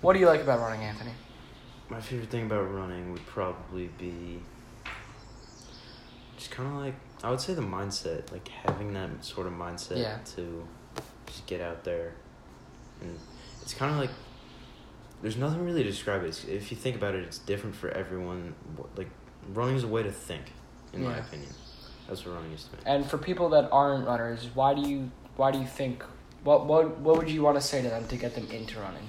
What do you like about running, Anthony? My favorite thing about running would probably be just kind of like I would say the mindset, like having that sort of mindset Yeah. to just get out there, and it's kind of like there's nothing really to describe it. If you think about it, it's different for everyone. Like running is a way to think, in my opinion. That's what running is to me. And for people that aren't runners, why do you why do you think what what what would you want to say to them to get them into running?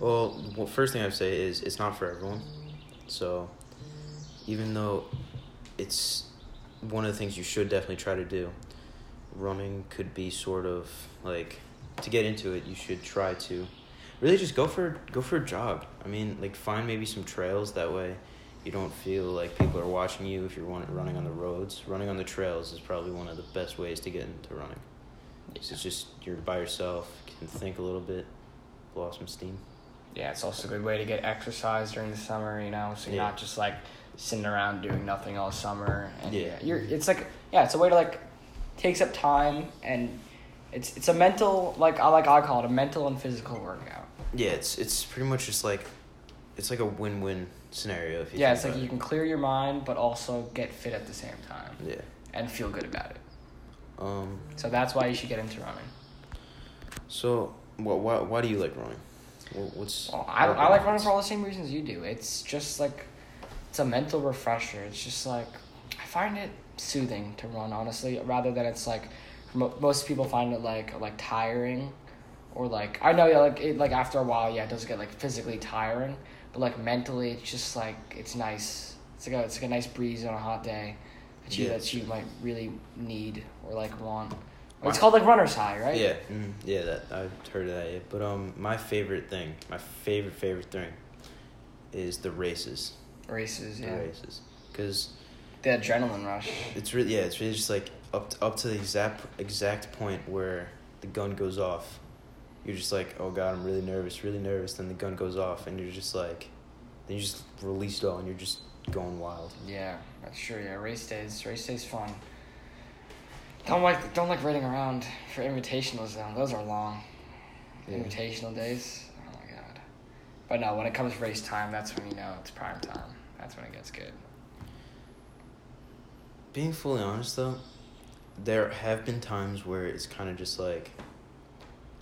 Well, well, first thing I'd say is it's not for everyone. So, even though it's one of the things you should definitely try to do, running could be sort of like to get into it. You should try to really just go for go for a jog. I mean, like find maybe some trails that way. You don't feel like people are watching you if you're running on the roads. Running on the trails is probably one of the best ways to get into running. It's just you're by yourself, can think a little bit, blow off some steam. Yeah, it's also a good way to get exercise during the summer, you know, so you're Yeah. not just like sitting around doing nothing all summer. And Yeah. you're it's like yeah, it's a way to like takes up time and it's it's a mental like I like I call it a mental and physical workout. Yeah, it's it's pretty much just like it's like a win win scenario if you Yeah, it's like about you can clear your mind but also get fit at the same time. Yeah. and feel good about it. Um So that's why you should get into running. so what why why do you like running? What, what's Well, I, I like running for all the same reasons you do. It's just like, it's a mental refresher. It's just like, I find it soothing to run, honestly, rather than it's like, mo- most people find it like, like tiring or like, I know, yeah, like, it, like after a while, yeah, it does get like physically tiring, but like mentally, it's just like, it's nice. It's like a, it's like a nice breeze on a hot day that you, Yeah. that you might really need or like want. Why- It's called like runner's high, right? Yeah, mm, yeah, that I've heard of that. Yeah. But um, my favorite thing, my favorite favorite thing, is the races. Races, The yeah. races, because The adrenaline rush. it's really yeah, it's really just like up to, up to the exact exact point where the gun goes off. You're just like, oh god, I'm really nervous, really nervous. Then the gun goes off, and you're just like, then you just release it all, and you're just going wild. Yeah, that's true. Yeah, race days. Race days fun. Don't like don't like waiting around for invitationals though. Those are long. Yeah. Invitational days. Oh my god. But no, when it comes race time, that's when you know it's prime time. That's when it gets good. Being fully honest though, there have been times where it's kind of just like,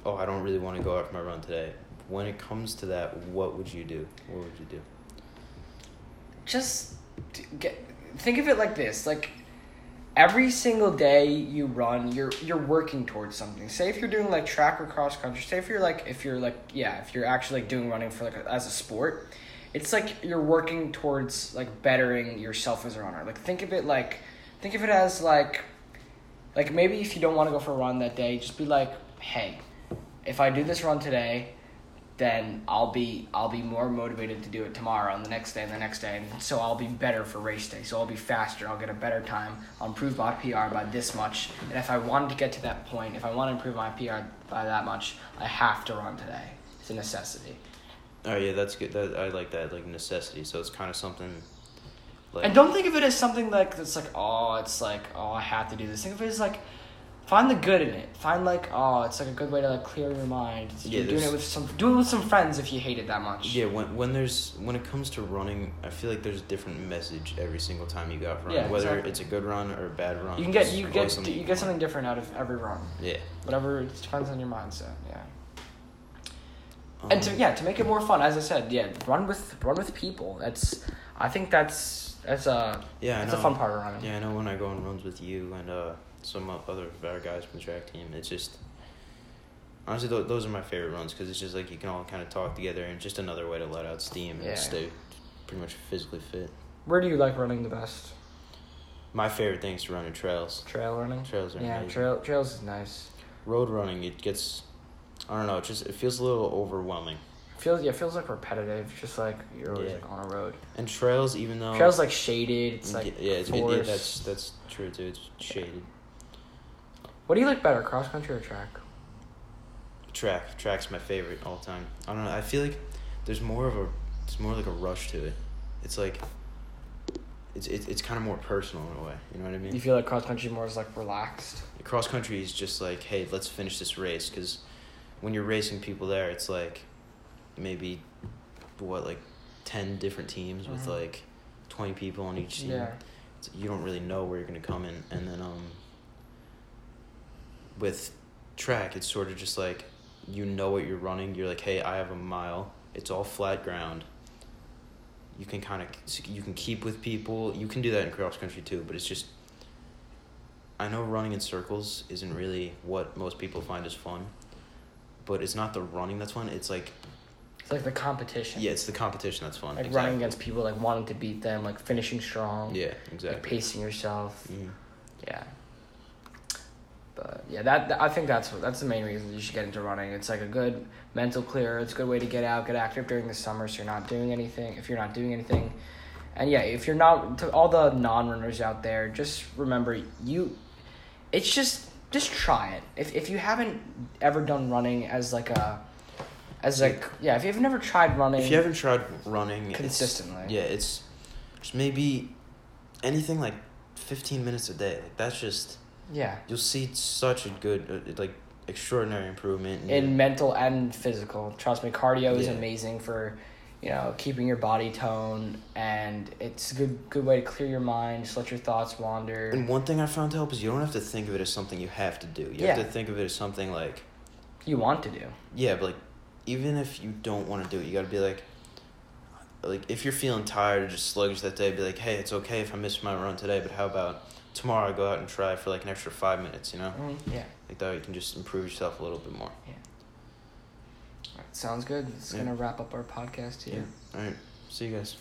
oh, I don't really want to go out for my run today. When it comes to that, what would you do? What would you do? Just get think of it like this. Like every single day you run, you're you're working towards something. Say if you're doing like track or cross country. Say if you're like if you're like yeah, if you're actually like doing running for like a, as a sport, it's like you're working towards like bettering yourself as a runner. Like think of it like think of it as like like maybe if you don't want to go for a run that day, just be like, hey, if I do this run today, then I'll be I'll be more motivated to do it tomorrow and the next day and the next day, and so I'll be better for race day. So I'll be faster. I'll get a better time. I'll improve my PR by this much. And if I wanted to get to that point, if I want to improve my PR by that much, I have to run today. It's a necessity. Oh yeah, that's good. That I like that like necessity. So it's kind of something. Like And don't think of it as something like that's like oh it's like oh I have to do this. Think of it as like find the good in it. Find like oh it's like a good way to like clear your mind. It's- Yeah, You're doing it with some do it with some friends if you hate it that much. Yeah, when when there's when it comes to running, I feel like there's a different message every single time you go out for running. Yeah, Whether exactly. it's a good run or a bad run. You can get you get something you get something different out of every run. Yeah. Whatever it depends on your mindset. Yeah. Um, and to yeah to make it more fun, as I said, yeah, run with run with people. That's I think that's that's a Yeah, that's a fun part of running. Yeah, I know when I go on runs with you and uh, some o- other of our guys from the track team, it's just honestly th- those are my favorite runs because it's just like you can all kind of talk together and just another way to let out steam and stay pretty much physically fit. Where do you like running the best? My favorite thing is to run in trails. Trail running. Trails are Yeah, amazing. trail trails is nice. Road running, it gets, I don't know, it just it feels a little overwhelming. Feels yeah, feels like repetitive. Just like you're always Yeah. like on a road. And trails, even though Trails like shaded. It's like yeah, yeah, it's, it, yeah, that's that's true too. It's shaded. What do you like better, cross country or track? Track, track's my favorite all time. I don't know. I feel like there's more of a, it's more like a rush to it. It's like, it's it's, it's kind of more personal in a way. You know what I mean? You feel like cross country more is like relaxed. Cross country is just like, hey, let's finish this race. Because when you're racing people there, it's like, maybe what like ten different teams with Mhm. like twenty people on each team. Yeah. So you don't really know where you're gonna come in, and then um. With track, it's sort of just like you know what you're running. You're like, hey, I have a mile. It's all flat ground. You can kind of you can keep with people. You can do that in cross country too, but it's just. I know running in circles isn't really what most people find as fun, but it's not the running that's fun. It's like It's like the competition. yeah, it's the competition that's fun. Like exactly. running against people, like wanting to beat them, like finishing strong. Yeah, Like exactly. pacing yourself. Mhm. Yeah. But yeah, that, I think that's that's the main reason you should get into running. It's like a good mental clear. It's a good way to get out, get active during the summer, so you're not doing anything. If you're not doing anything, and yeah, if you're not to all the non-runners out there, just remember you. It's just just try it. If if you haven't ever done running as like a, as like yeah, if you've never tried running, If you haven't tried running it's- Consistently. yeah, it's just maybe anything like fifteen minutes a day. Like that's just yeah, you'll see such a good uh, like extraordinary improvement in, in mental and physical. Trust me, cardio is Yeah. amazing for, you know, keeping your body tone, and it's a good good way to clear your mind, just let your thoughts wander. And one thing I found to help is you don't have to think of it as something you have to do. You Yeah. have to think of it as something like you want to do. yeah, but like even if you don't want to do it, you got to be like like if you're feeling tired or just sluggish that day, be like, hey, it's okay if I miss my run today, but how about tomorrow I go out and try for like an extra five minutes, you know? Mm, yeah, Like that way you can just improve yourself a little bit more. Yeah. All right, sounds good. It's Yeah. gonna wrap up our podcast here. Yeah. All right. See you guys.